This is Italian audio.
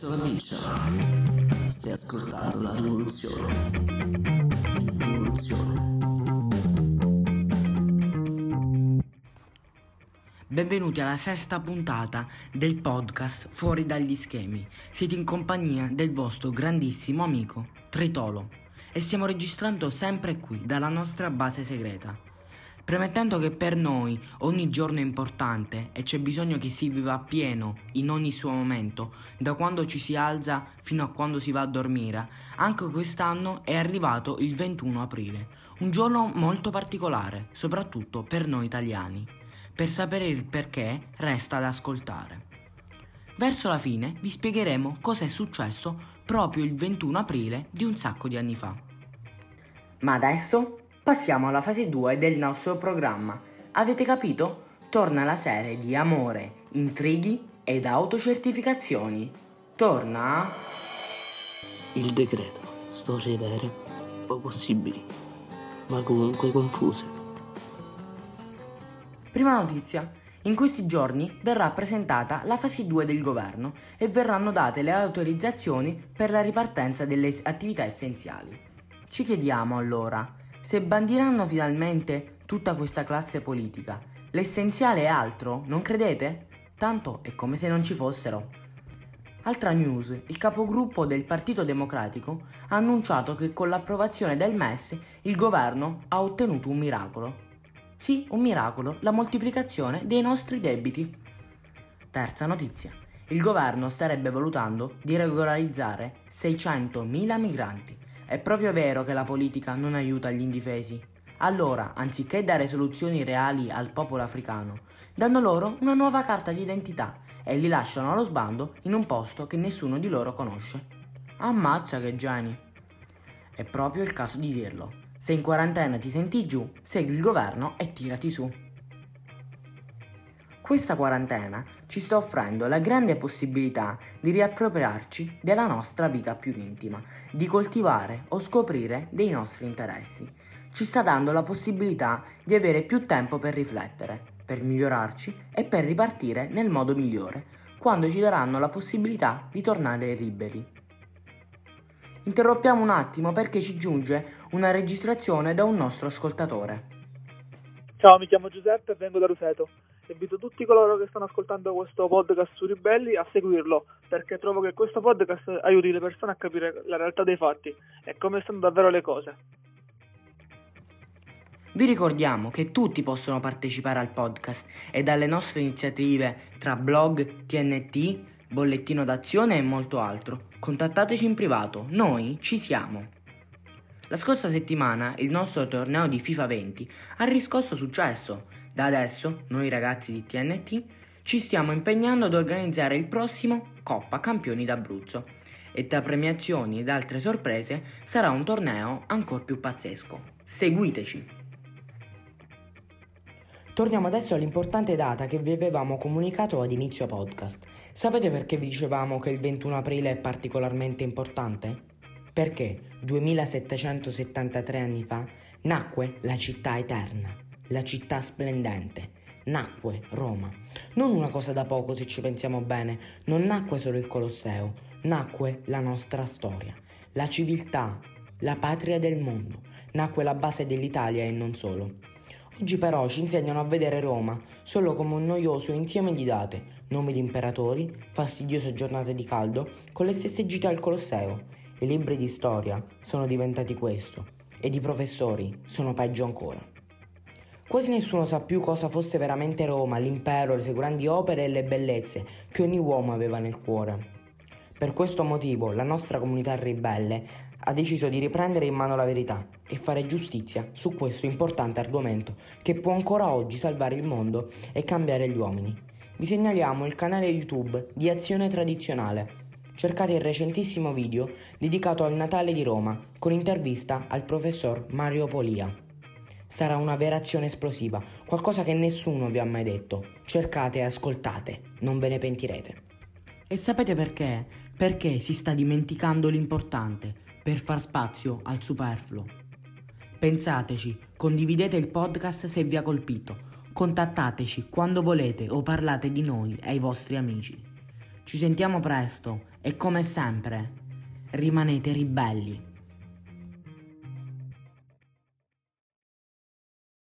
acceso la biccia. Stai ascoltando la rivoluzione. Rivoluzione. Benvenuti alla sesta puntata del podcast Fuori dagli schemi. Siete in compagnia del vostro grandissimo amico Tritolo e stiamo registrando sempre qui dalla nostra base segreta. Premettendo che per noi ogni giorno è importante e c'è bisogno che si viva pieno in ogni suo momento, da quando ci si alza fino a quando si va a dormire, anche quest'anno è arrivato il 21 aprile, un giorno molto particolare, soprattutto per noi italiani. Per sapere il perché resta ad ascoltare. Verso la fine vi spiegheremo cosa è successo proprio il 21 aprile di un sacco di anni fa. Ma adesso Passiamo alla fase 2 del nostro programma. Avete capito? Torna la serie di amore, intrighi ed autocertificazioni. Torna Il decreto. Storie vere o possibili, ma comunque confuse. Prima notizia. In questi giorni verrà presentata la fase 2 del governo e verranno date le autorizzazioni per la ripartenza delle attività essenziali. Ci chiediamo allora, se bandiranno finalmente tutta questa classe politica, l'essenziale è altro, non credete? Tanto è come se non ci fossero. Altra news, il capogruppo del Partito Democratico ha annunciato che con l'approvazione del MES il governo ha ottenuto un miracolo. Sì, un miracolo, la moltiplicazione dei nostri debiti. Terza notizia, il governo starebbe valutando di regolarizzare 600.000 migranti è proprio vero che la politica non aiuta gli indifesi. Allora, anziché dare soluzioni reali al popolo africano, danno loro una nuova carta d'identità e li lasciano allo sbando in un posto che nessuno di loro conosce. Ammazza che geni! È proprio il caso di dirlo. Se in quarantena ti senti giù, segui il governo e tirati su. Questa quarantena ci sta offrendo la grande possibilità di riappropriarci della nostra vita più intima, di coltivare o scoprire dei nostri interessi. Ci sta dando la possibilità di avere più tempo per riflettere, per migliorarci e per ripartire nel modo migliore, quando ci daranno la possibilità di tornare liberi. Interrompiamo un attimo perché ci giunge una registrazione da un nostro ascoltatore. Ciao, mi chiamo Giuseppe e vengo da Roseto invito tutti coloro che stanno ascoltando questo podcast su Ribelli a seguirlo perché trovo che questo podcast aiuti le persone a capire la realtà dei fatti e come stanno davvero le cose. Vi ricordiamo che tutti possono partecipare al podcast e dalle nostre iniziative tra blog, TNT, bollettino d'azione e molto altro. Contattateci in privato, noi ci siamo. La scorsa settimana il nostro torneo di FIFA 20 ha riscosso successo da adesso, noi ragazzi di TNT, ci stiamo impegnando ad organizzare il prossimo Coppa Campioni d'Abruzzo e tra premiazioni ed altre sorprese sarà un torneo ancora più pazzesco. Seguiteci! Torniamo adesso all'importante data che vi avevamo comunicato ad inizio podcast. Sapete perché vi dicevamo che il 21 aprile è particolarmente importante? Perché 2773 anni fa nacque la città eterna la città splendente. Nacque Roma. Non una cosa da poco se ci pensiamo bene, non nacque solo il Colosseo, nacque la nostra storia, la civiltà, la patria del mondo, nacque la base dell'Italia e non solo. Oggi però ci insegnano a vedere Roma solo come un noioso insieme di date, nomi di imperatori, fastidiose giornate di caldo, con le stesse gite al Colosseo. I libri di storia sono diventati questo, ed i professori sono peggio ancora. Quasi nessuno sa più cosa fosse veramente Roma, l'impero, le sue grandi opere e le bellezze che ogni uomo aveva nel cuore. Per questo motivo la nostra comunità ribelle ha deciso di riprendere in mano la verità e fare giustizia su questo importante argomento che può ancora oggi salvare il mondo e cambiare gli uomini. Vi segnaliamo il canale YouTube di Azione Tradizionale. Cercate il recentissimo video dedicato al Natale di Roma con intervista al professor Mario Polia sarà una vera azione esplosiva, qualcosa che nessuno vi ha mai detto. Cercate e ascoltate, non ve ne pentirete. E sapete perché? Perché si sta dimenticando l'importante per far spazio al superfluo. Pensateci, condividete il podcast se vi ha colpito, contattateci quando volete o parlate di noi ai vostri amici. Ci sentiamo presto e come sempre, rimanete ribelli.